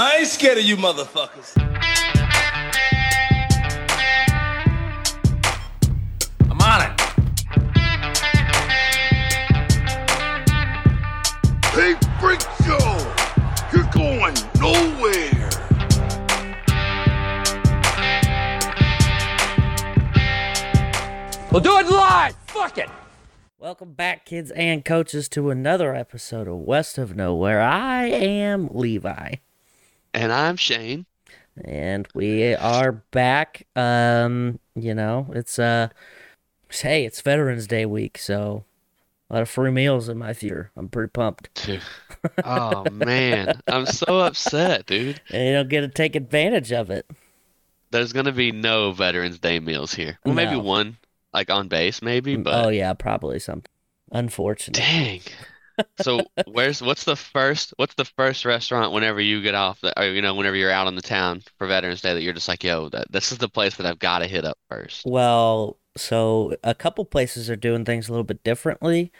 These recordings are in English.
I ain't scared of you motherfuckers. I'm on it. Hey, Freak Show! You're going nowhere! We'll do it live. Fuck it. Welcome back, kids and coaches, to another episode of West of Nowhere. I am Levi, And I'm Shane. and we are back. Um, you know, it's uh, hey, it's Veterans Day week, so a lot of free meals in my theater. I'm pretty pumped, Dude. Oh man, I'm so upset, dude. and you don't get to take advantage of it. There's gonna be no Veterans Day meals here. Well, maybe one, like on base, maybe, but oh yeah, probably something. Unfortunate. dang. So where's what's the first what's the first restaurant whenever you get off the, or you know whenever you're out on the town for Veterans Day that you're just like, yo, that this is the place that I've got to hit up first. Well, so a couple places are doing things a little bit differently.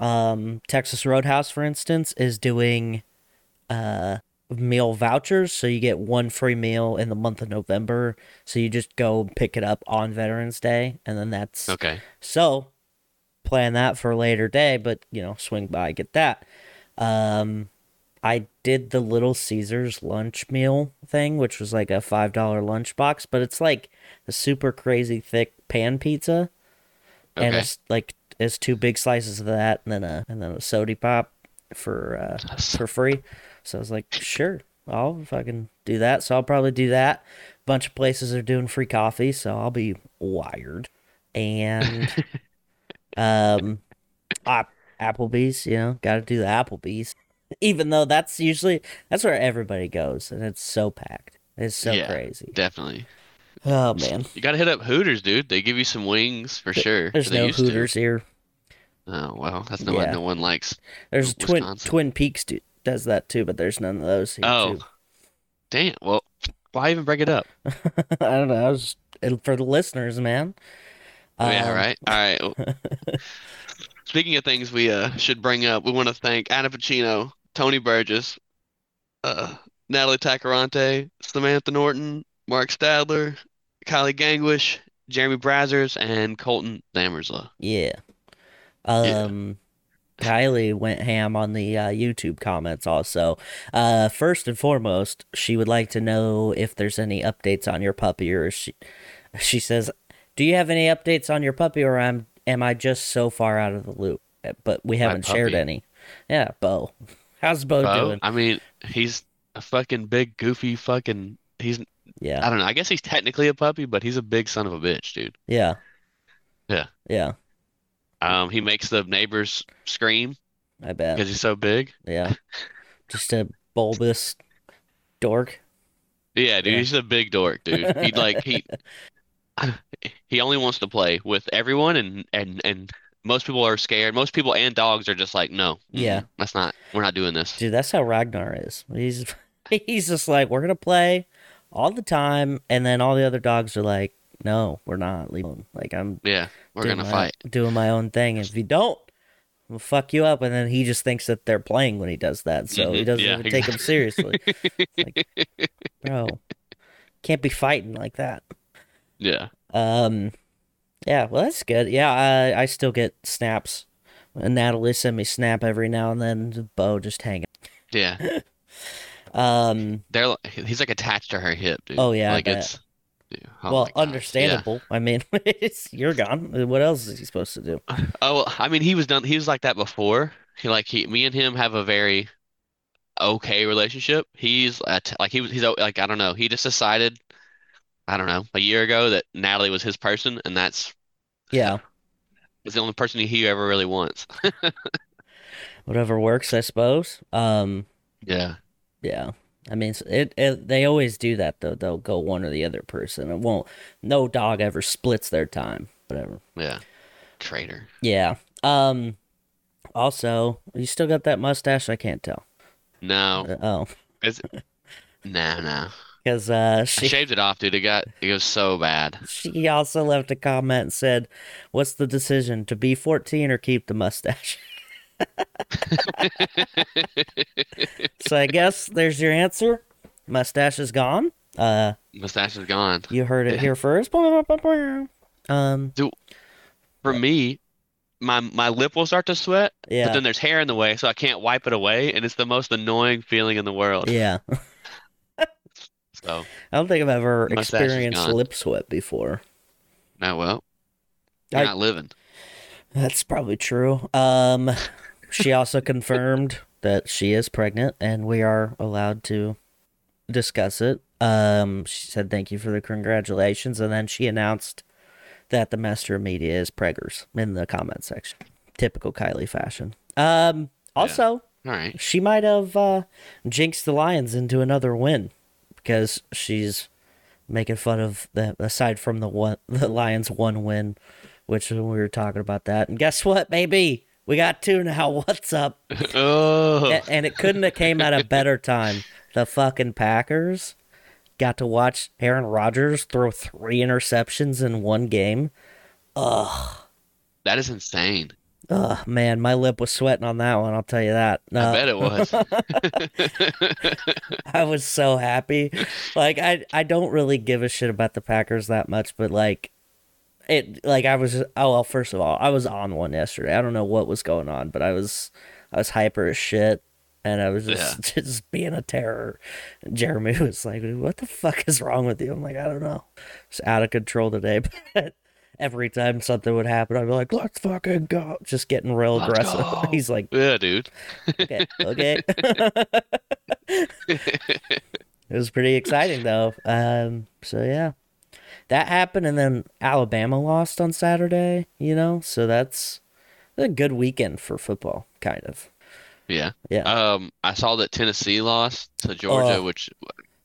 Um, Texas Roadhouse, for instance, is doing uh meal vouchers, so you get one free meal in the month of November. So you just go pick it up on Veterans Day, and then that's Okay. so plan that for a later day, but you know, swing by get that. Um I did the Little Caesars lunch meal thing, which was like a five dollar lunch box, but it's like a super crazy thick pan pizza. And it's like it's two big slices of that and then a and then a soda pop for uh for free. So I was like, sure, I'll fucking do that. So I'll probably do that. A bunch of places are doing free coffee, so I'll be wired. And um, Applebee's, you know, got to do the Applebee's. Even though that's usually that's where everybody goes, and it's so packed. It's so Yeah. crazy. Definitely. Oh man, You got to hit up Hooters, dude. They give you some wings for sure. there's no used to. Hooters here. Oh well, that's no Yeah. what no one likes. There's Twin Twin Peaks do, does that too, but there's none of those here Oh, too. damn. Well, why even bring it up? I don't know. I was for the listeners, man. Oh, yeah, Um, right. All right. Speaking of things we uh, should bring up, we want to thank Anna Pacino, Tony Burgess, uh, Natalie Tacarante, Samantha Norton, Mark Stadler, Kylie Gangwish, Jeremy Brazzers, and Colton Damersla. Yeah. Yeah. Um, Kylie went ham on the uh, YouTube comments also. Uh, first and foremost, she would like to know if there's any updates on your puppy, or she, she says, "Do you have any updates on your puppy, or am am I just so far out of the loop?" Uh, But we haven't shared any. Yeah, Bo. How's Bo Bo, doing? I mean, he's a fucking big, goofy fucking. He's, yeah. I don't know. I guess he's technically a puppy, but he's a big son of a bitch, dude. yeah, Yeah. yeah. Um, he makes the neighbors scream I bet. because he's so big. Yeah, just a bulbous dork. Yeah, dude, Yeah. he's a big dork, dude. He like he he only wants to play with everyone and and and most people are scared. Most people and dogs are just like, no, Yeah. that's not. We're not doing this. Dude, that's how Ragnar is. He's he's just like, we're gonna play all the time, and then all the other dogs are like, no, we're not. Leave alone. Like I'm Yeah, we're doing gonna my, fight. doing my own thing. If you don't, we'll fuck you up. And then he just thinks that they're playing when he does that, so he Mhm, doesn't yeah, even take him seriously. Like, bro, can't be fighting like that. Yeah. Um, yeah, well, that's good. Yeah, I I still get snaps. And Natalie send me snap every now and then. Bo just hanging. Yeah. Um, They're he's like attached to her hip, dude. Oh, yeah, Like it's yeah, oh well, gosh, yeah. understandable. I mean, it's you're gone. What else is he supposed to do? Oh, well, I mean, he was done. He was like that before. He like he, me and him have a very okay relationship. He's at, like he was. He's like I don't know. He just decided, I don't know, a year ago that Natalie was his person, and that's Yeah, is the only person he ever really wants. whatever works, I suppose. Um, Yeah. yeah. I mean, it, it they always do that though. They'll go one or the other person. It won't. No dog ever splits their time. Whatever. Yeah. Traitor. Yeah. Um. Also, you still got that mustache? I can't tell. No. Uh, oh, Is it? no, no. Because uh, I she shaved it off, dude. It got it was so bad. she also left a comment and said, "What's the decision to be 14 or keep the mustache?" so I guess there's your answer. mustache is gone. Uh, Mustache is gone. you heard it here first. Um, Dude, For me, my my lip will start to sweat, Yeah. but then there's hair in the way, so I can't wipe it away, and it's the most annoying feeling in the world. yeah. So, I don't think I've ever experienced lip sweat before. now well, you're I- not living. That's probably true. Um, she also confirmed that she is pregnant, and we are allowed to discuss it. Um, she said thank you for the congratulations, and then she announced that the master of media is preggers in the comment section. Typical Kylie fashion. Um, also, All right. she might have uh, jinxed the Lions into another win because she's making fun of the aside from the one the Lions one win, which we were talking about that. And guess what, baby? We got two now. What's up? Oh, A- and it couldn't have came at a better time. The fucking Packers got to watch Aaron Rodgers throw three interceptions in one game. Ugh. that is insane. Ugh, man, my lip was sweating on that one. I'll tell you that. I bet it was. I was so happy. Like I I don't really give a shit about the Packers that much, but like it like I was oh well first of all, I was on one yesterday. I don't know what was going on, but I was I was hyper as shit and I was just just being a terror. And Jeremy was like, "What the fuck is wrong with you?" I'm like, "I don't know." It's out of control today, but every time something would happen, I'd be like, "Let's fucking go." Just getting real Let's aggressive. go. He's like, Yeah, dude. okay, okay. it was pretty exciting though. Um, so yeah, that happened, and then Alabama lost on Saturday. You know, so that's a good weekend for football, kind of. Yeah. Yeah, Um, I saw that Tennessee lost to Georgia, Oh. which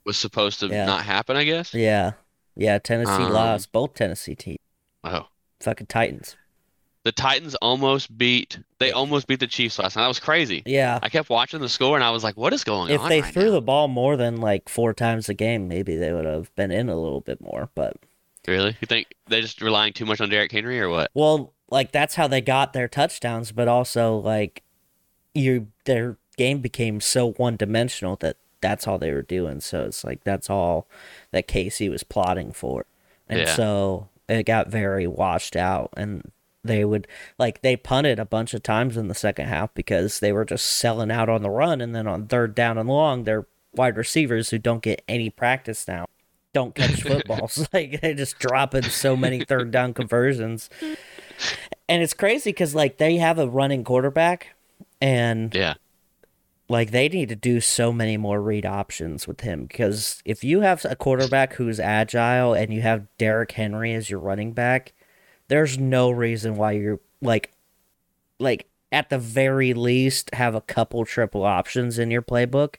was supposed to Yeah. not happen, I guess. yeah, yeah. Tennessee Um, lost both Tennessee teams. Oh. Fucking Titans. The Titans almost beat they almost beat the Chiefs last night. That was crazy. Yeah. I kept watching the score and I was like, what is going If on If they right threw now? the ball more than like four times a game, maybe they would have been in a little bit more. But Really? You think they're just relying too much on Derrick Henry or what? Well, like that's how they got their touchdowns, but also like you their game became so one dimensional that that's all they were doing. So it's like that's all that KC was plotting for. And Yeah. so it got very washed out and they would like they punted a bunch of times in the second half because they were just selling out on the run and then on third down and long their wide receivers who don't get any practice now don't catch footballs like they just dropping so many third down conversions and it's crazy because like they have a running quarterback and Yeah. Like they need to do so many more read options with him because if you have a quarterback who's agile and you have Derrick Henry as your running back, there's no reason why you're like like at the very least have a couple triple options in your playbook.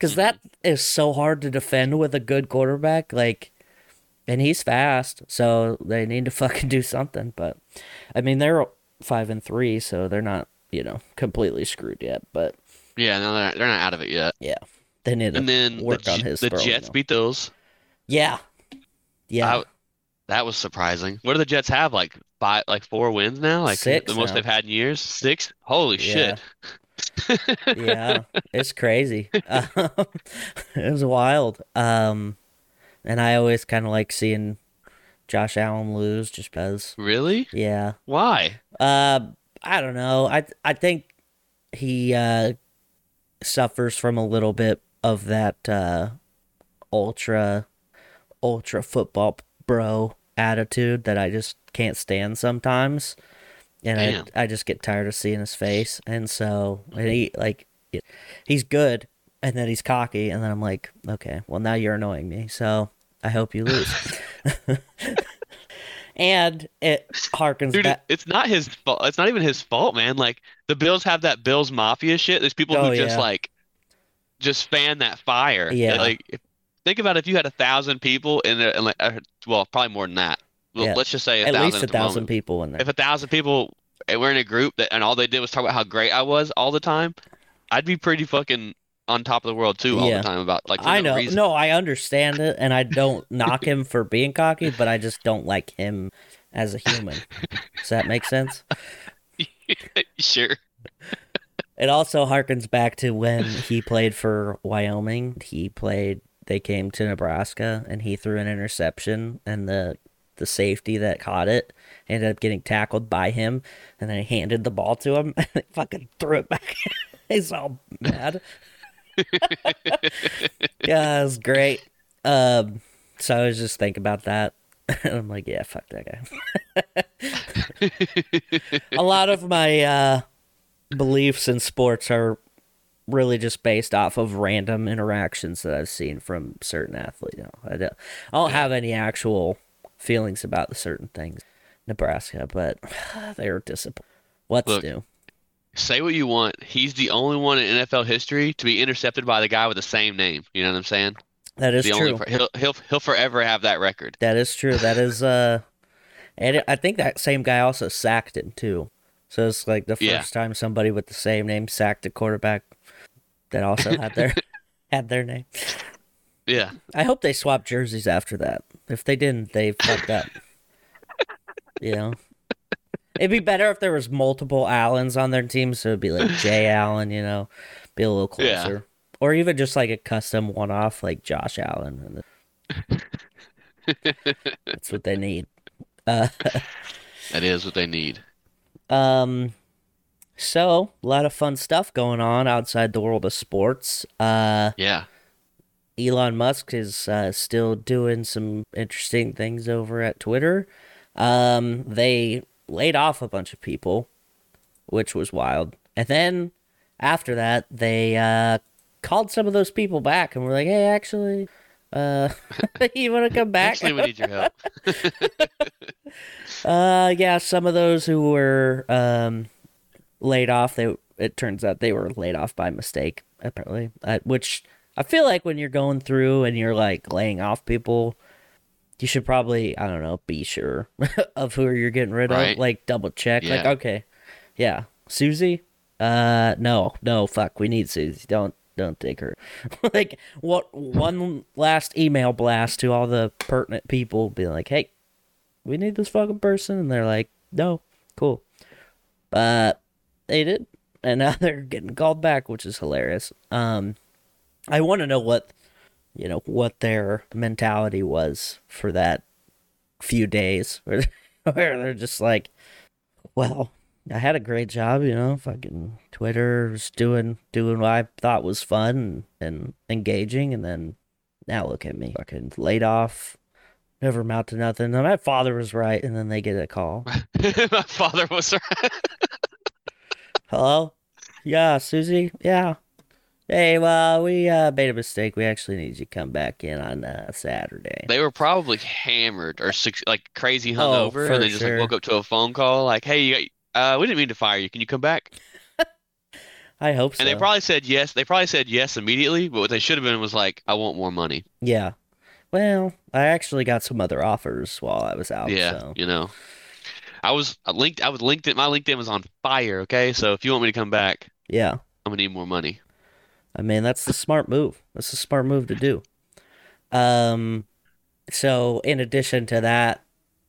Cuz mm-hmm. that is so hard to defend with a good quarterback like and he's fast, so they need to fucking do something, but I mean they're 5 and 3, so they're not, you know, completely screwed yet, but Yeah, no, they're, they're not out of it yet. yeah, they need to And then the, on his the throwing, Jets though. beat those. Yeah, yeah, I- that was surprising. What do the Jets have? Like five, like four wins now? Like Six the most now. they've had in years? Six? Holy Yeah. shit. yeah. It's crazy. Um, it was wild. Um, and I always kind of like seeing Josh Allen lose, just because. Really? Yeah. Why? Uh, I don't know. I I think he uh suffers from a little bit of that uh ultra ultra football bro attitude that I just can't stand sometimes. And Damn. I I just get tired of seeing his face. And so and he like he's good and then he's cocky and then I'm like, okay, well now you're annoying me. So I hope you lose. and it harkens Dude, back it's not his fault. It's not even his fault, man. Like the Bills have that Bills Mafia shit. There's people Oh, who just yeah. like just fan that fire. Yeah. Like if, think about if you had a thousand people in there, and like, uh, well, probably more than that. Well, Yeah. let's just say a at thousand least a thousand moment. people in there. If a thousand people we're in a group that and all they did was talk about how great I was all the time, I'd be pretty fucking on top of the world too all Yeah. the time about like I no know. reason. No, I understand it, and I don't knock him for being cocky, but I just don't like him as a human. Does that make sense? Sure. It also harkens back to when he played for Wyoming. He played. They came to Nebraska, and he threw an interception, and the the safety that caught it ended up getting tackled by him, and then he handed the ball to him, and he fucking threw it back. He's all mad. yeah, it was great. Um, so I was just thinking about that. And I'm like, yeah, fuck that guy. a lot of my uh, beliefs in sports are really just based off of random interactions that I've seen from certain athletes. You know, I don't, I don't have any actual feelings about certain things. Nebraska, but they're disappointed. What's Look, new? Say what you want. He's the only one in NFL history to be intercepted by the guy with the same name. You know what I'm saying? That is the true. only he'll he'll he'll forever have that record. That is true. That is uh and I think that same guy also sacked him too. So it's like the first Yeah. time somebody with the same name sacked a quarterback that also had their had their name. Yeah. I hope they swapped jerseys after that. If they didn't, they fucked up. You know? It'd be better if there was multiple Allens on their team, so it'd be like Jay Allen, you know, be a little Yeah. closer. Or even just like a custom one off like Josh Allen. That's what they need. Uh That is what they need. Um, so a lot of fun stuff going on outside the world of sports. Uh, Yeah. Elon Musk is uh, still doing some interesting things over at Twitter. Um, they laid off a bunch of people, which was wild. And then after that, they uh, called some of those people back and were like, "Hey, actually, uh, you want to come back?" Actually, we need your help. Uh, yeah, some of those who were um laid off, they it turns out they were laid off by mistake, apparently. Uh, which I feel like when you're going through and you're like laying off people, you should probably I don't know be sure of who you're getting rid Right. of, like double check, like okay, yeah, Susie. Uh, no, no, fuck, we need Susie. Don't don't take her. like what? One last email blast to all the pertinent people, be like, hey, we need this fucking person and they're like no cool but they did and now they're getting called back which is hilarious um i want to know what you know what their mentality was for that few days where, where they're just like well i had a great job you know fucking twitter was doing doing what i thought was fun and, and engaging and then now look at me fucking laid off never amount to nothing. And my father was right, and then they get a call. My father was right. Hello? Yeah, Susie? Yeah. Hey, well, we uh, made a mistake. We actually need you to come back in on uh, Saturday. They were probably hammered or like crazy Oh, hungover, for and they just sure. like woke up to a phone call like, "Hey, you got, uh, we didn't mean to fire you. Can you come back?" I hope so. And they probably said yes. They probably said yes immediately, but what they should have been was like, "I want more money." Yeah. Well, I actually got some other offers while I was out. Yeah, So. you know. I was I linked. I was LinkedIn. My LinkedIn was on fire. Okay, so if you want me to come back, Yeah. I'm gonna need more money. I mean, that's the smart move. That's a smart move to do. Um, so in addition to that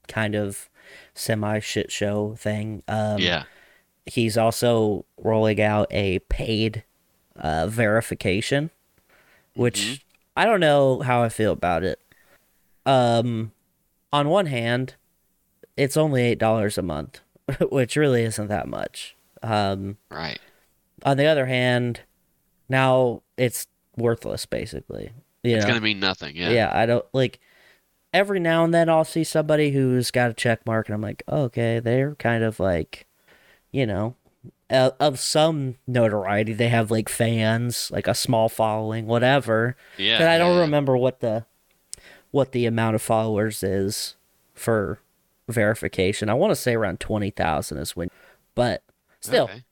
kind of semi shit show thing, um, Yeah. he's also rolling out a paid uh, verification, which Mhm. I don't know how I feel about it. Um, on one hand, it's only eight dollars a month, which really isn't that much. Um, Right. on the other hand, now it's worthless basically. You It's know? gonna mean nothing. Yeah. yeah, I don't like every now and then I'll see somebody who's got a check mark and I'm like, oh, okay, they're kind of like, you know, uh, of some notoriety. They have like fans, like a small following, whatever. Yeah. But I don't yeah. remember what the what the amount of followers is for verification. I want to say around 20,000 is when but still Okay.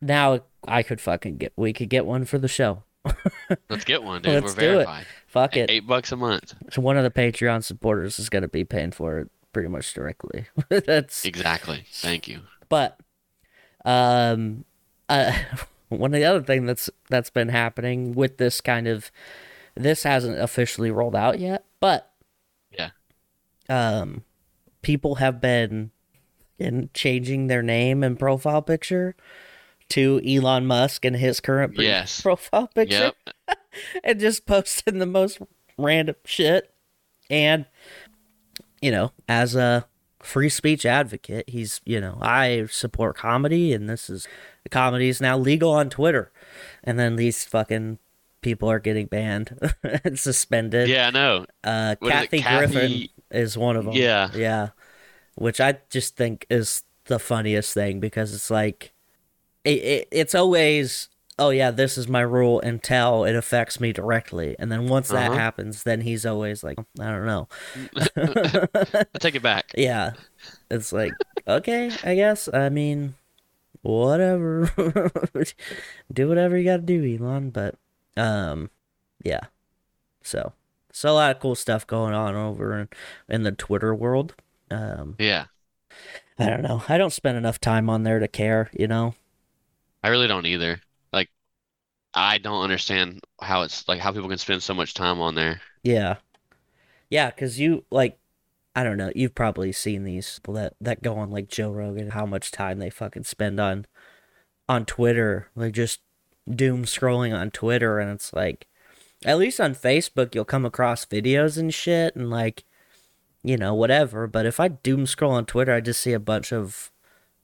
now I could fucking get we could get one for the show. Let's get one, dude. Let's We're do it. Fuck it. Eight bucks a month. So one of the Patreon supporters is going to be paying for it pretty much directly. That's Exactly. Thank you. but um uh one of the other thing that's that's been happening with this kind of this hasn't officially rolled out yet, but Yeah. um people have been in changing their name and profile picture to Elon Musk and his current Yes. profile picture Yep. and just posting the most random shit. And you know, as a free speech advocate, he's you know I support comedy, and this is comedy is now legal on Twitter, and then these fucking people are getting banned and suspended. Yeah, I know. Uh, What is it, Kathy, Kathy- Griffin is one of them. Yeah. yeah, which I just think is the funniest thing because it's like, it, it it's always oh yeah this is my rule until it affects me directly, and then once that Uh-huh. happens, then he's always like I don't know. I take it back. Yeah, it's like okay, I guess. I mean, whatever. do whatever you got to do, Elon. But um, yeah. So, so a lot of cool stuff going on over in, in the Twitter world. Um, Yeah. I don't know. I don't spend enough time on there to care. You know. I really don't either. Like, I don't understand how it's like how people can spend so much time on there. Yeah. Yeah, because you like, I don't know. You've probably seen these people that that go on like Joe Rogan. How much time they fucking spend on on Twitter, like just doom scrolling on Twitter, and it's like, at least on Facebook, you'll come across videos and shit, and like, you know, whatever. But if I doom scroll on Twitter, I just see a bunch of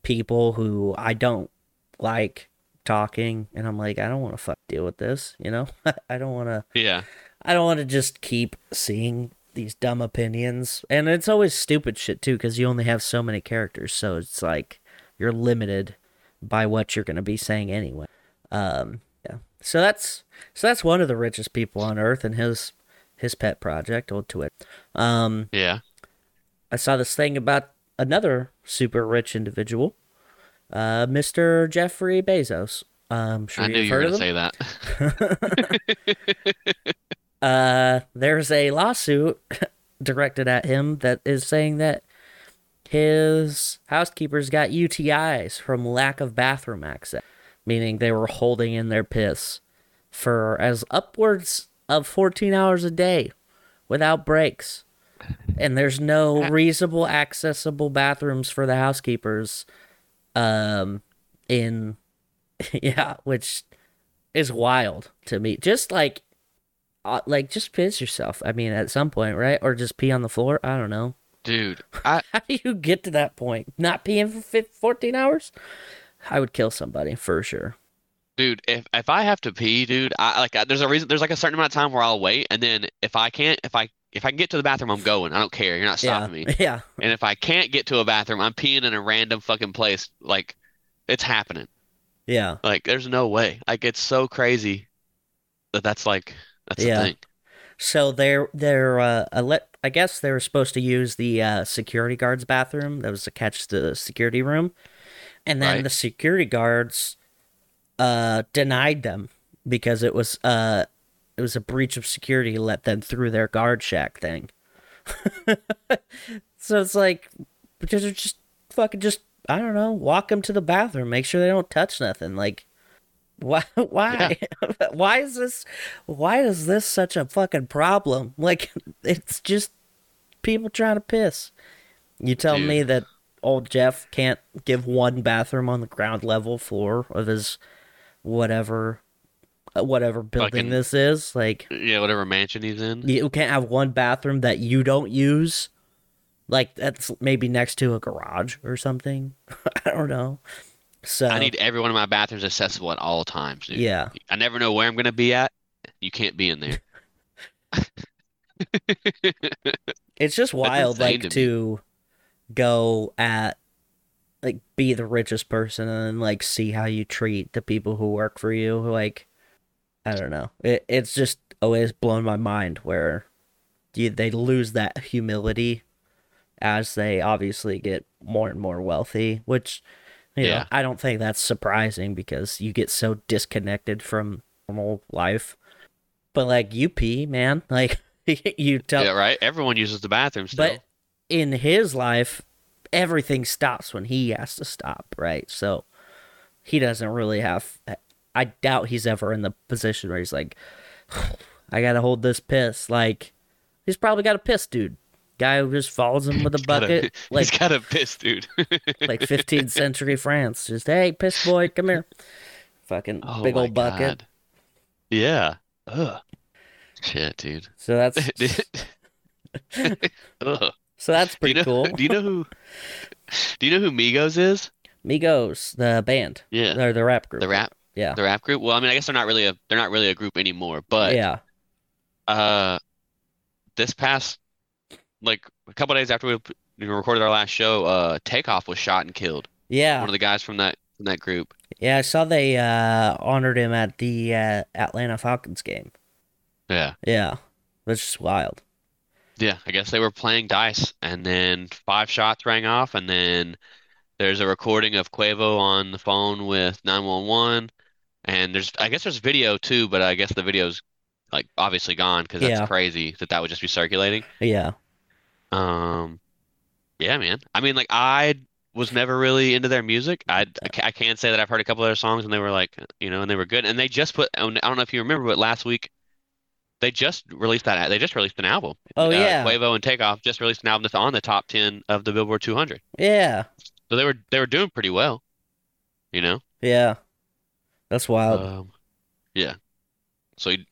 people who I don't like talking, and I'm like, I don't want to fuck deal with this. You know, I don't want to. Yeah. I don't want to just keep seeing these dumb opinions. And it's always stupid shit too cuz you only have so many characters, so it's like you're limited by what you're going to be saying anyway. Um yeah. So that's so that's one of the richest people on earth and his his pet project old Twitter. Um Yeah. I saw this thing about another super rich individual, uh Mr. Jeffrey Bezos. Um sure I knew you've you were gonna of say that. uh, there's a lawsuit directed at him that is saying that his housekeepers got UTIs from lack of bathroom access, meaning they were holding in their piss for as upwards of 14 hours a day without breaks. And there's no reasonable accessible bathrooms for the housekeepers um in yeah, which is wild to me. Just like uh, like just piss yourself. I mean, at some point, right? Or just pee on the floor. I don't know. Dude, I How do you get to that point? Not peeing for fif- 14 hours? I would kill somebody for sure. dude, if if I have to pee, dude, I like I- there's a reason there's like a certain amount of time where I'll wait and then if I can't if I if I can get to the bathroom, I'm going. I don't care. You're not Yeah. stopping me. Yeah. And if I can't get to a bathroom, I'm peeing in a random fucking place. Like it's happening. Yeah. Like there's no way. Like it's so crazy that that's like that's Yeah. the thing. So they're they're uh let I guess they were supposed to use the uh, security guard's bathroom that was attached to the security room, and then Right. the security guards uh denied them because it was uh it was a breach of security to let them through their guard shack thing. so it's like because they're just fucking just I don't know walk them to the bathroom, make sure they don't touch nothing, like. Why? Why? why is this? Why is this such a fucking problem? Like, it's just people trying to piss. You tell Dude. me that old Jeff can't give one bathroom on the ground level floor of his whatever, whatever building this is. Like, Yeah, whatever mansion he's in. you can't have one bathroom that you don't use. Like that's maybe next to a garage or something. I don't know. So I need every one of my bathrooms accessible at all times, dude. yeah. I never know where I'm gonna be at. You can't be in there. It's just wild, like to to go at like be the richest person and like see how you treat the people who work for you. Like, I don't know. It it's just always blown my mind where you, they lose that humility as they obviously get more and more wealthy, which you know, Yeah. I don't think that's surprising because you get so disconnected from normal life. But like you pee, man, like you tell Yeah, right? Everyone uses the bathroom still. but in his life, everything stops when he has to stop, right? So he doesn't really have. I doubt he's ever in the position where he's like, I gotta hold this piss. Like, he's probably got a piss dude. guy who just follows him with a bucket, he's like he's got a piss, dude. like 15th century France. Just hey, piss boy, come here. Fucking Oh big old bucket. God. Yeah. Ugh. Shit, dude. So that's Ugh. so that's Do you pretty know? cool. Do you know who? Do you know who Migos is? Migos, the band, Yeah. or the rap group. The rap, Yeah. the rap group. Well, I mean, I guess they're not really a they're not really a group anymore. But yeah. uh, this past like a couple days after we we recorded our last show, uh, Takeoff was shot and killed. Yeah. One of the guys from that from that group. Yeah, I saw they uh honored him at the uh, Atlanta Falcons game. Yeah. Yeah. That's just wild. Yeah, I guess they were playing dice, and then five shots rang off, and then there's a recording of Quavo on the phone with 911, and there's I guess there's video too, but I guess the video's like obviously gone because that's Yeah. crazy that that would just be circulating. Yeah. Um, yeah, man. I mean, like I was never really into their music. I I ca- I can say that I've heard a couple of their songs, and they were like, you know, and they were good. And they just put I don't know if you remember, but last week they just released that. They just released an album. Oh Uh, yeah. Quavo and Takeoff just released an album that's on the top 10 of the Billboard 200. Yeah. So they were they were doing pretty well, you know. Yeah. That's wild. Um, yeah. So he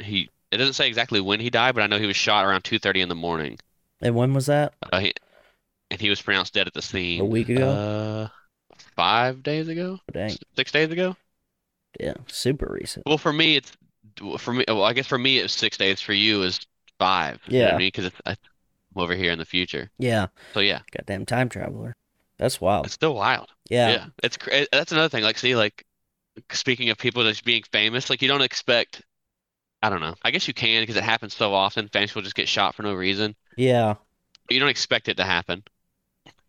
he it doesn't say exactly when he died, but I know he was shot around 2:30 in the morning. and when was that? Uh, he, and he was pronounced dead at the scene. A week ago? Uh, five days ago, Dang. six days ago. Yeah. Super recent. Well, for me, it's for me. Well, I guess for me, it was six days. For you, is five. You know Yeah. I mean, because it's I'm over here in the future. Yeah. So yeah, Goddamn time traveler. That's wild. it's still wild. Yeah. Yeah, it's that's another thing. Like, see, like speaking of people just being famous, like you don't expect. I don't know. I guess you can because it happens so often. Famous people just get shot for no reason. Yeah. But you don't expect it to happen.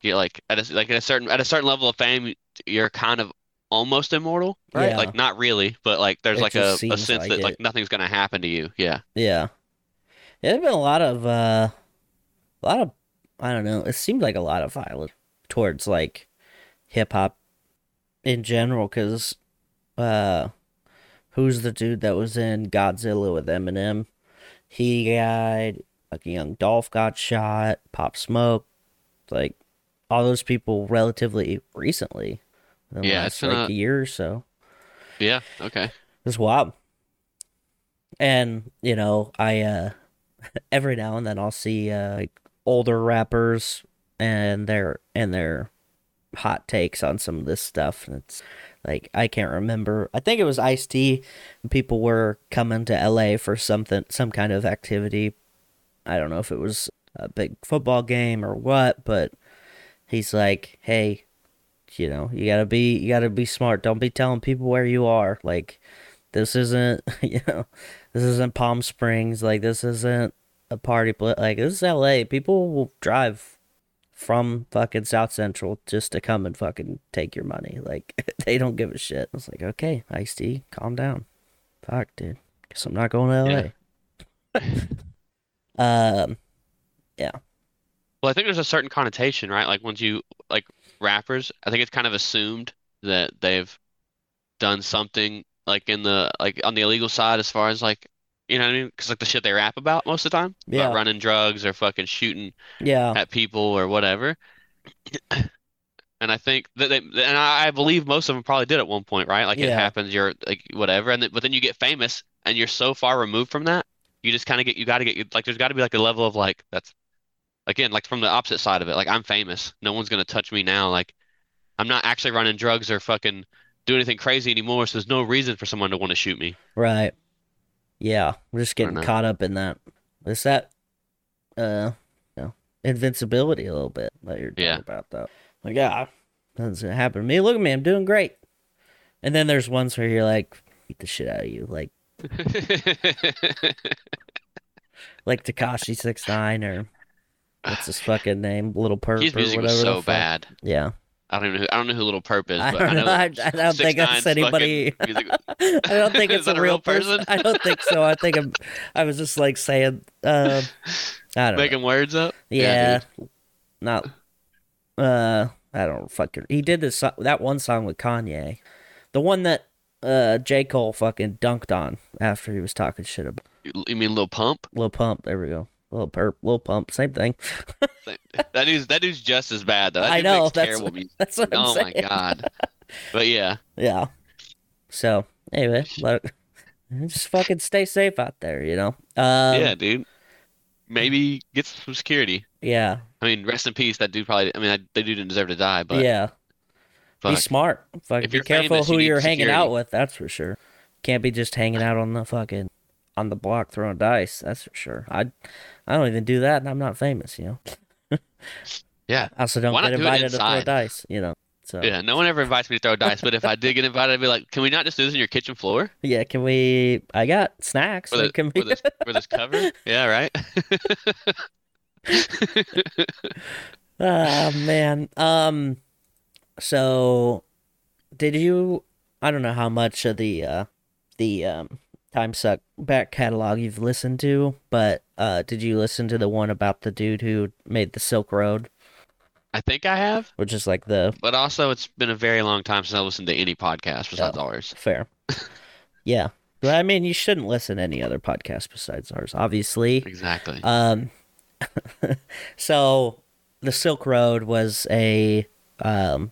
You're like at a like at a certain at a certain level of fame, you're kind of almost immortal, right? Yeah. Like not really, but like there's It like a, a sense like that it. like nothing's gonna happen to you. Yeah. Yeah. Yeah, there's been a lot of uh a lot of I don't know, it seemed like a lot of violence towards like hip hop in general cuz uh who's the dude that was in Godzilla with Eminem? He died, like Young Dolph got shot, Pop Smoke, like all those people relatively recently. The Yeah, last it's been like a- a year or so. Yeah. Okay. It's wild. And, you know, I uh every now and then I'll see uh like older rappers and their and their hot takes on some of this stuff and it's like I can't remember. I think it was Ice T and people were coming to LA for something some kind of activity. I don't know if it was a big football game or what, but he's like, "Hey, you know, you gotta be you gotta be smart. Don't be telling people where you are. Like, this isn't you know, this isn't Palm Springs. Like, this isn't a party place. Like, this is L.A. People will drive from fucking South Central just to come and fucking take your money. Like, they don't give a shit. I was like, okay, Ice T, calm down. Fuck, dude. Guess I'm not going to L.A. um, yeah. Well, I think there's a certain connotation, right? Like once you like rappers, I think it's kind of assumed that they've done something like in the like on the illegal side as far as like you know what I mean? Because like the shit they rap about most of the time, about Yeah. running drugs or fucking shooting yeah, at people or whatever. And I think that they, and I believe most of them probably did at one point, right? Like it happens, you're like whatever, and then, but then you get famous and you're so far removed from that, you just kind of get, you got to get, like, there's got to be like a level of like, that's, again, like from the opposite side of it. Like I'm famous, no one's gonna touch me now. Like I'm not actually running drugs or fucking doing anything crazy anymore, so there's no reason for someone to want to shoot me. right. Yeah, we're just getting caught up in that. Is that, uh, you know, invincibility a little bit that you're talking Yeah. about, though? Like, yeah, nothing's gonna happen to me. Look at me, I'm doing great. And then there's ones where you're like, beat the shit out of you, like like Tekashi 6ix9ine or what's his fucking name, Little Perp His or music whatever was so bad. Yeah, I don't know. Who, I don't know who Little Perp is, I but don't I know know. I, I don't think 6ix9ine's that's anybody. I don't think it's a a real person. person? I don't think so. I think I'm, I was just like saying, uh, I don't know. Making words up. Yeah, dude. not. Uh, I don't fucking. He did this that one song with Kanye, the one that uh J Cole fucking dunked on after he was talking shit about You you mean Lil Pump? Lil Pump. There we go. Lil Perp, Lil Pump, same thing. That dude's that dude's just as bad though. That I know, that's- terrible music. That's what I'm Oh my god. But yeah, Yeah. So anyway, let, just fucking stay safe out there, you know. Um, yeah, dude. Maybe get some security. Yeah. I mean, rest in peace. That dude probably. I mean, that, that dude didn't deserve to die. But yeah. Be smart. Fucking If be you're careful famous, who need you're hanging out with. That's for sure. Can't be just hanging out on the fucking on the block throwing dice. That's for sure. I I don't even do that, and I'm not famous. You know. Yeah. I also don't Why get do invited to throw dice. You know. So Yeah, no one ever invites me to throw dice, but if I did get invited, I'd be like, "Can we not just do this in your kitchen floor yeah. Can we? I got snacks. For, the, can we? where, this, where this cover?" Yeah, right. oh man. Um so did you I don't know how much of the uh the um Time Suck back catalog you've listened to, but uh did you listen to the one about the dude who made the Silk Road, I think I have, which is like the but also it's been a very long time since I listened to any podcast besides Oh. ours. fair. yeah. But I mean you shouldn't listen to any other podcast besides ours, obviously. Exactly. Um, so the Silk Road was a um,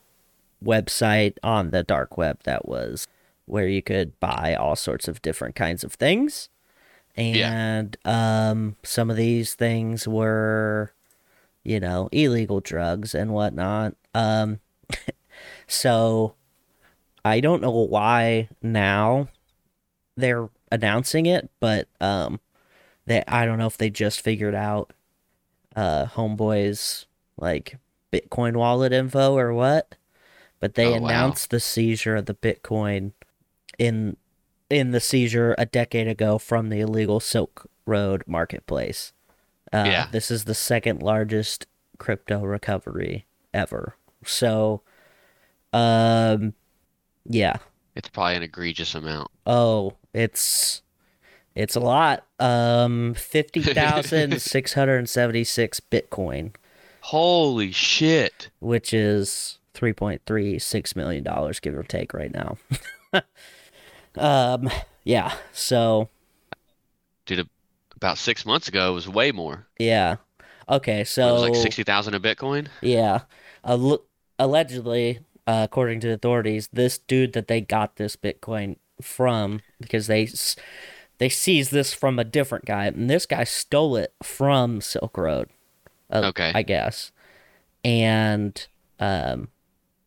website on the dark web that was where you could buy all sorts of different kinds of things, and um, some of these things were, you know, illegal drugs and whatnot. Um, so I don't know why now they're announcing it, but um, they I don't know if they just figured out uh homeboy's like Bitcoin wallet info or what, but they Oh, wow. announced the seizure of the Bitcoin in in the seizure a decade ago from the illegal Silk Road marketplace. Uh, Yeah. This is the second largest crypto recovery ever. So, um, yeah. it's probably an egregious amount. Oh, it's it's a lot. Um, fifty thousand six hundred seventy six Bitcoin, Holy shit! which is three point three six million dollars, give or take, right now. um, yeah. So Dude, about six months ago, it was way more. yeah. Okay. It So was like sixty thousand a Bitcoin. Yeah. Al- allegedly, uh, according to authorities, this dude that they got this Bitcoin from, because they they seized this from a different guy, and this guy stole it from Silk Road. uh, Okay. I guess. And um,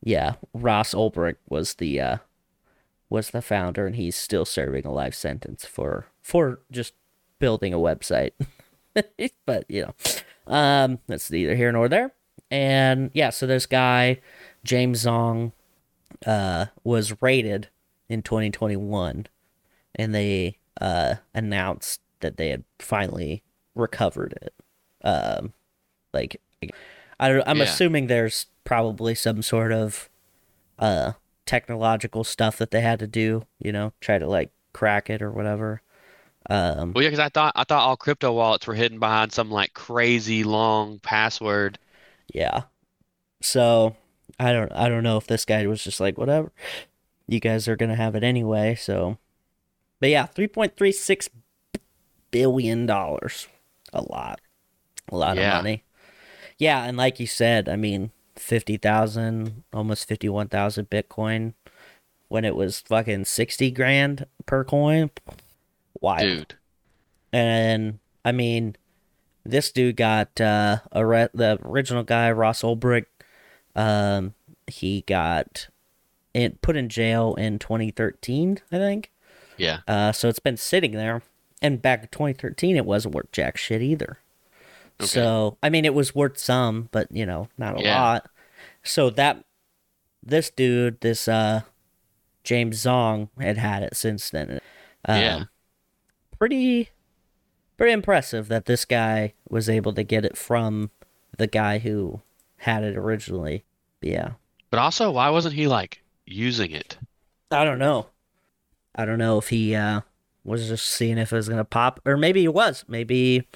yeah, Ross Ulbricht was the uh, was the founder, and he's still serving a life sentence for for just building a website. but you know, um, that's neither here nor there. And yeah, so this guy, James Zhong, uh, was raided in 2021, and they uh announced that they had finally recovered it. Um, like I don't, I'm Yeah. assuming there's probably some sort of uh technological stuff that they had to do, you know, try to like crack it or whatever. Um, Well, yeah, because I thought I thought all crypto wallets were hidden behind some like crazy long password. Yeah. So I don't I don't know if this guy was just like whatever. You guys are gonna have it anyway, so but yeah, three point three six billion dollars. A lot. A lot Yeah. of money. Yeah, and like you said, I mean fifty thousand, almost fifty one thousand Bitcoin when it was fucking sixty grand per coin. Wild. Dude, And I mean, this dude got uh, arre- the original guy Ross Ulbricht. Um, he got in, put in jail in 2013, I think. yeah, Uh, so it's been sitting there. And back in 2013, it wasn't worth jack shit either. Okay. So I mean, it was worth some, but you know, not a Yeah. lot. So that this dude, this uh, James Zhong, had had it since then. Um, Yeah. Pretty, pretty impressive that this guy was able to get it from the guy who had it originally. Yeah. but also, why wasn't he like using it? I don't know. I don't know if he uh, was just seeing if it was gonna pop, or maybe he was. Maybe,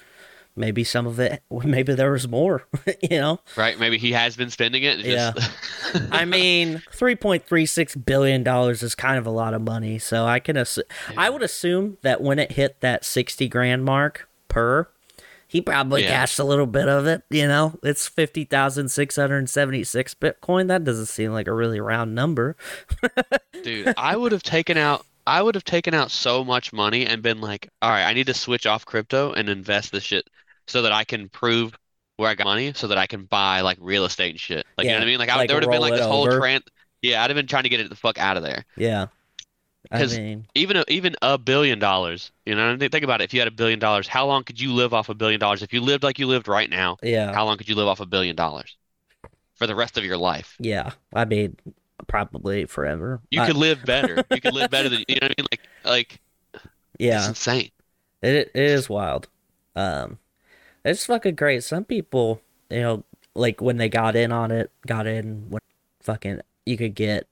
maybe some of it. Maybe there was more. you know. Right? Maybe he has been spending it. and Yeah. just- I mean, three point three six billion dollars is kind of a lot of money. So I can assu- I would assume that when it hit that sixty grand mark per, he probably Yeah. cashed a little bit of it. You know, it's fifty thousand six hundred and seventy six Bitcoin. That doesn't seem like a really round number. Dude, I would have taken out I would have taken out so much money and been like, all right, I need to switch off crypto and invest this shit so that I can prove where I got money so that I can buy like real estate and shit. Like you know what I mean? Like, I, like there would have been like this whole trend. Yeah, I'd have been trying to get it the fuck out of there. Yeah, I 'Cause- mean, Even a, even a billion dollars, you know, think think about it. If you had a billion dollars, how long could you live off a billion dollars? If you lived like you lived right now, yeah, how long could you live off a billion dollars for the rest of your life? yeah. I mean, probably forever. You I- could live better. You could live better than you know what I mean? Like like yeah, it's yeah, insane. it it is wild. Um, it's fucking great. Some people, you know, like when they got in on it, got in when fucking you could get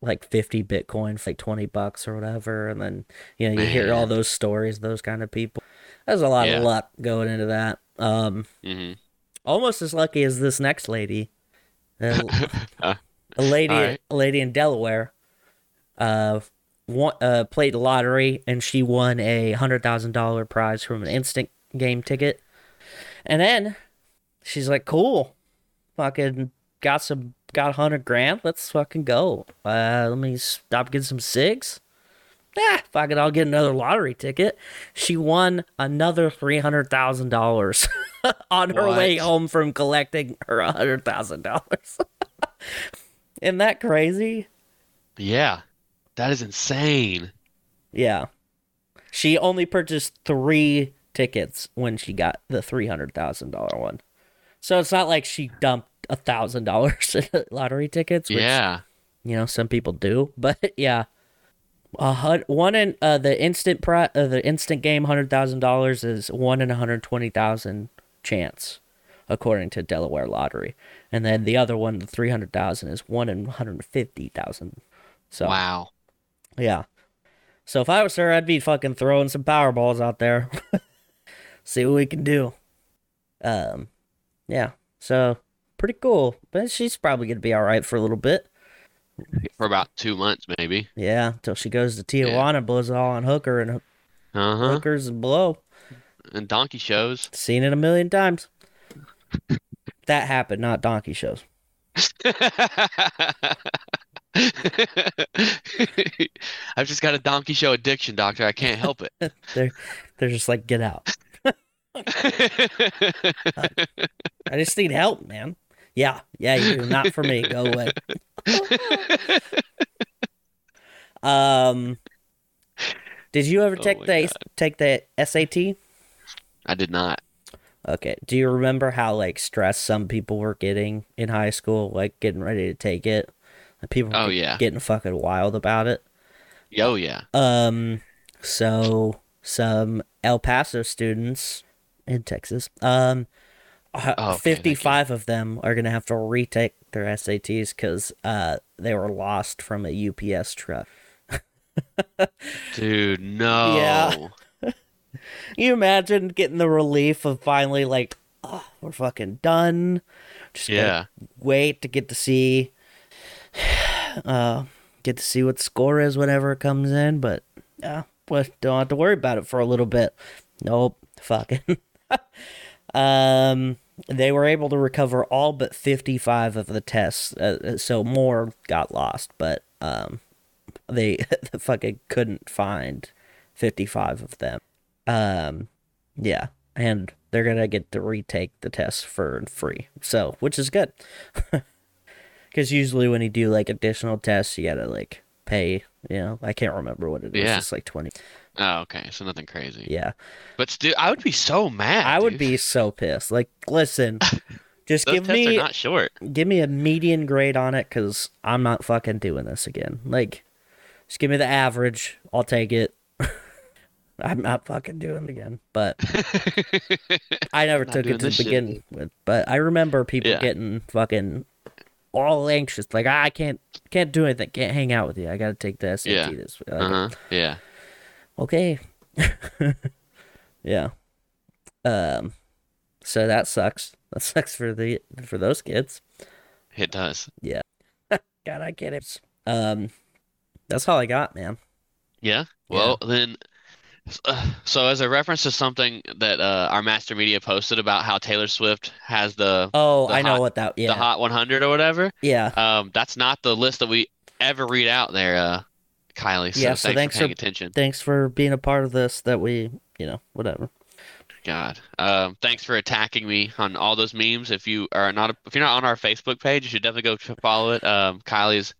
like 50 bitcoin for like 20 bucks or whatever and then you know you hear all those stories those kind of people there's a lot Yeah. of luck going into that um hmm almost as lucky as this next lady Uh, Uh, a lady alright. a lady in delaware uh won, uh played the lottery and she won a hundred thousand dollar prize from an instant game ticket and then she's like cool fucking got some got a hundred grand let's fucking go uh let me stop getting some cigs Ah, fuck it, I'll get another lottery ticket. She won another three hundred thousand dollars on her way home from collecting her hundred thousand dollars. Isn't that crazy? Yeah, that is insane. Yeah. She only purchased three tickets when she got the three hundred thousand dollar one. So it's not like she dumped a thousand dollars in lottery tickets, which Yeah, you know some people do. But yeah, a hun- one in uh, the instant pri- uh, the instant game hundred thousand dollars is one in one hundred twenty thousand chance, according to Delaware Lottery, and then the other one, the three hundred thousand, is one in one hundred fifty thousand. So wow. yeah. So if I was her, I'd be fucking throwing some Powerballs out there. See what we can do. Um, yeah. So pretty cool. But she's probably gonna be all right for a little bit. For about two months, maybe. Yeah, till she goes to Tijuana, blows it all on hooker and hook- Uh huh. hookers and blow. And donkey shows. Seen it a million times. that happened, not donkey shows. I've just got a donkey show addiction, doctor. I can't help it. They're they're just like get out. I just need help, man. Yeah, yeah, you do. Not for me. Go away. Um, did you ever Oh take the God. take the SAT? I did not. Okay. Do you remember how like stressed some people were getting in high school, like getting ready to take it? Like, people Oh, were yeah. getting fucking wild about it. Oh yeah. Um, so some El Paso students in Texas, um, uh, Oh, okay, 55 of them are gonna have to retake their SATs because uh they were lost from a UPS truck. Dude, no. Yeah. you imagine getting the relief of finally like, oh, we're fucking done. Just Yeah. wait to get to see, uh, get to see what the score is whenever it comes in. But yeah, well, don't have to worry about it for a little bit. Nope, fucking. um, they were able to recover all but fifty-five of the tests, uh, so more got lost, but um, they fucking couldn't find 55 of them. Um, yeah, and they're gonna get to retake the test for free. So, which is good, because usually when you do like additional tests, you gotta like pay. You know, I can't remember what it is. Yeah. It's like 20. Oh, okay. So nothing crazy. Yeah, But still, I would be so mad. I would be so pissed. Like, listen, just Those give tests me are not short. give me a median grade on it, because I'm not fucking doing this again. Like, just give me the average. I'll take it. I'm not fucking doing it again. But I never took it to this shit. begin with. But I remember people Yeah. getting fucking all anxious. Like, I can't can't do anything. Can't hang out with you. I got to take the SAT Yeah. this week. Like, Uh huh. Yeah. Okay. yeah. Um. So that sucks. That sucks for the for those kids. It does. Yeah. God, I get it. Um, that's all I got, man. Yeah. Well, then Uh, so as a reference to something that uh, our master media posted about how Taylor Swift has the Oh, the I know what that. the Hot 100 or whatever, yeah, um, that's not the list that we ever read out there, uh, Kylie. So Yeah, so thanks thanks for paying for- attention. thanks for being a part of this. That we, you know, whatever. God, um, thanks for attacking me on all those memes. If you are not, if you're not on our Facebook page, you should definitely go to follow it. Um, Kylie's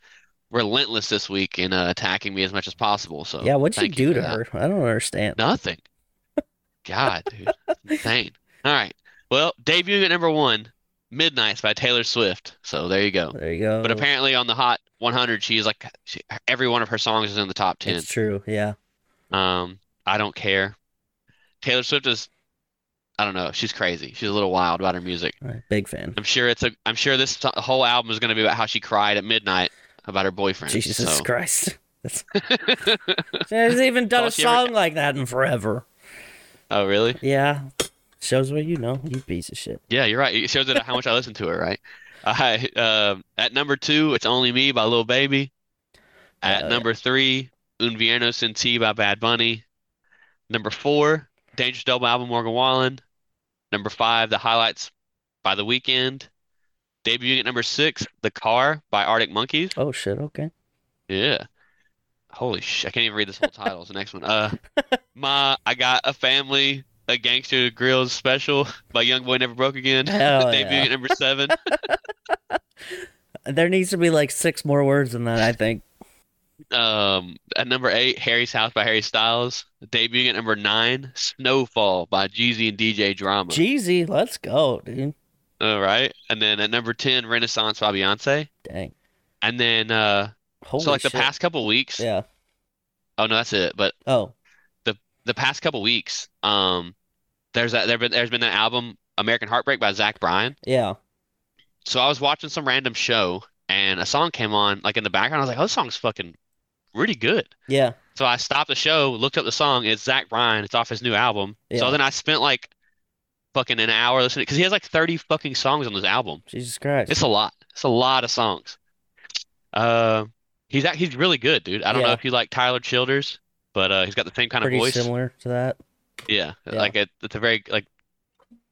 relentless this week in uh, attacking me as much as possible. So yeah, what'd you you do for to that. her? I don't understand. Nothing. God, dude, insane. All right. Well, debuting at number one, Midnights by Taylor Swift. So there you go. There you go. But apparently on the Hot 100, she's like she, every one of her songs is in the top 10. it's true. Yeah, Um, I don't care. Taylor Swift is, I don't know, she's crazy. She's a little wild about her music. Right, big fan. I'm sure it's a, I'm sure this whole album is going to be about how she cried at midnight about her boyfriend. Jesus So, Christ. That's, she hasn't even done a she ever- song like that in forever. oh, really? Yeah, shows what you know, you piece of shit. Yeah, you're right. It shows how much I listen to it, right? I um at number two, it's Only Me by Lil Baby. At yeah. number three, Un Verano Sin Ti by Bad Bunny. Number four, Dangerous Double Album Morgan Wallen. Number five, The Highlights by The Weeknd. Debuting at number six, The Car by Arctic Monkeys. Oh shit. Okay. Yeah. Holy shit, I can't even read this whole title. It's the next one. Uh, my I Got a Family, a Gangsta Grillz special by Young Boy Never Broke Again. Hell Debuting yeah. at number seven. There needs to be like six more words than that. I think. Um, at number eight, Harry's House by Harry Styles. Debuting at number nine, Snowfall by Jeezy and DJ Drama. Jeezy, let's go, dude. All right. And then at number 10, Renaissance by Beyonce. Dang. And then uh Holy so like the past couple weeks. Yeah. Oh no, that's it. But Oh. The past couple weeks, um there's that there been there's been that album American Heartbreak by Zach Bryan. Yeah. So I was watching some random show and a song came on like in the background. I was like, "Oh, this song's fucking really good." Yeah. So I stopped the show, looked up the song. It's Zach Bryan. It's off his new album. Yeah. So then I spent like fucking an hour listening because he has like 30 fucking songs on this album. Jesus Christ. It's a lot. It's a lot of songs. Uh, he's act- he's really good, dude. I don't know if you like Tyler Childers, but uh, he's got the same kind of Pretty voice. similar to that. Yeah, Yeah. like it, it's a very like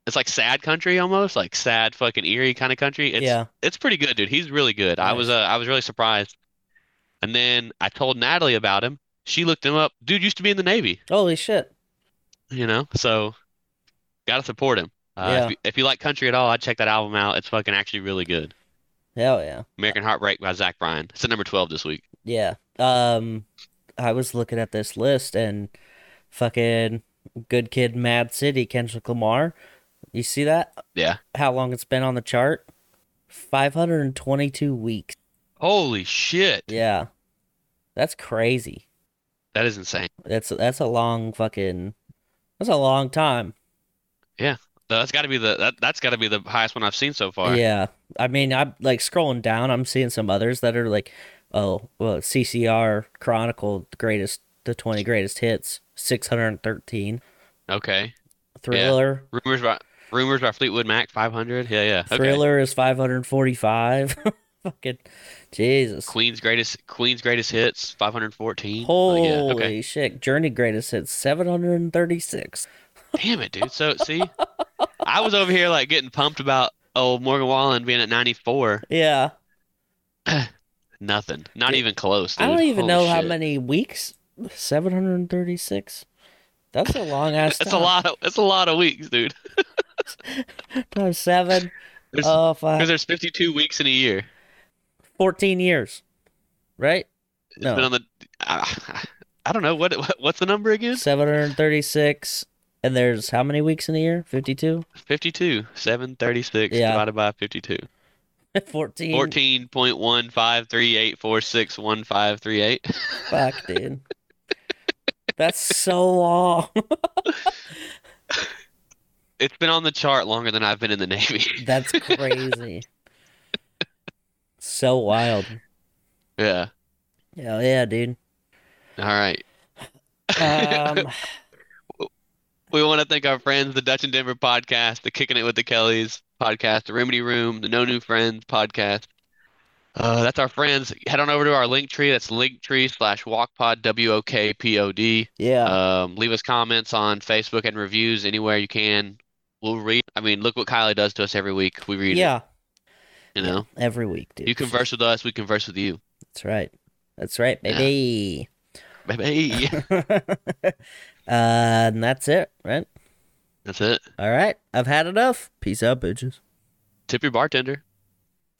it's like sad country almost, like sad fucking eerie kind of country. It's yeah. it's pretty good, dude. He's really good. I was uh, I was really surprised. And then I told Natalie about him. She looked him up. Dude used to be in the Navy, Holy shit. you know? So gotta support him. Uh, Yeah. if you, if you like country at all, I'd check that album out. It's fucking actually really good. Hell yeah. American Heartbreak by Zach Bryan. It's at number 12 this week. Yeah. Um, I was looking at this list and fucking Good Kid, Mad City, Kendrick Lamar. You see that? Yeah. How long it's been on the chart? 522 weeks. Holy shit. Yeah. That's crazy. That is insane. That's that's a long fucking that's a long time. Yeah. That's got to be the that, that's got to be the highest one I've seen so far. Yeah. I mean, I'm like scrolling down, I'm seeing some others that are like oh, well, CCR Chronicle the greatest the 20 greatest hits, 613. Okay. Thriller Rumors about Rumors by Fleetwood Mac 500. Yeah, yeah. Okay. Thriller is 545. Fucking Jesus. Queen's greatest Queen's greatest hits 514. Oh, Holy yeah. Okay. shit. Journey greatest hits 736. Damn it, dude. So see, I was over here like getting pumped about old Morgan Wallen being at 94. Yeah. Nothing. Not Dude, even close, I don't even Holy know how many weeks. 736. That's a long ass It's a lot of it's a lot of weeks, dude. Times 7. There's, Oh, because there's 52 weeks in a year. 14 years. Right? It's been on the I, I don't know what, what what's the number again? 736. And there's how many weeks in a year? 52? 52. 736 Yeah. divided by 52. 14. 14.1538461538. Fuck, dude. That's so long. It's been on the chart longer than I've been in the Navy. That's crazy. so wild. Yeah. Hell yeah, dude. All right. Um, We want to thank our friends, the Dutch and Denver podcast, the Kicking It with the Kellys podcast, the Remedy Room, the No New Friends podcast, Uh, that's our friends. Head on over to our link tree. That's linktree slash wokpod, W O K P O D. Yeah. Um, leave us comments on Facebook and reviews anywhere you can. We'll read. I mean, look what Kylie does to us every week. We read it, yeah. you know. Every week, dude. You converse with us, we converse with you. That's right. That's right, baby. Baby. uh, and that's it, right? That's it. All right. I've had enough. Peace out, bitches. Tip your bartender.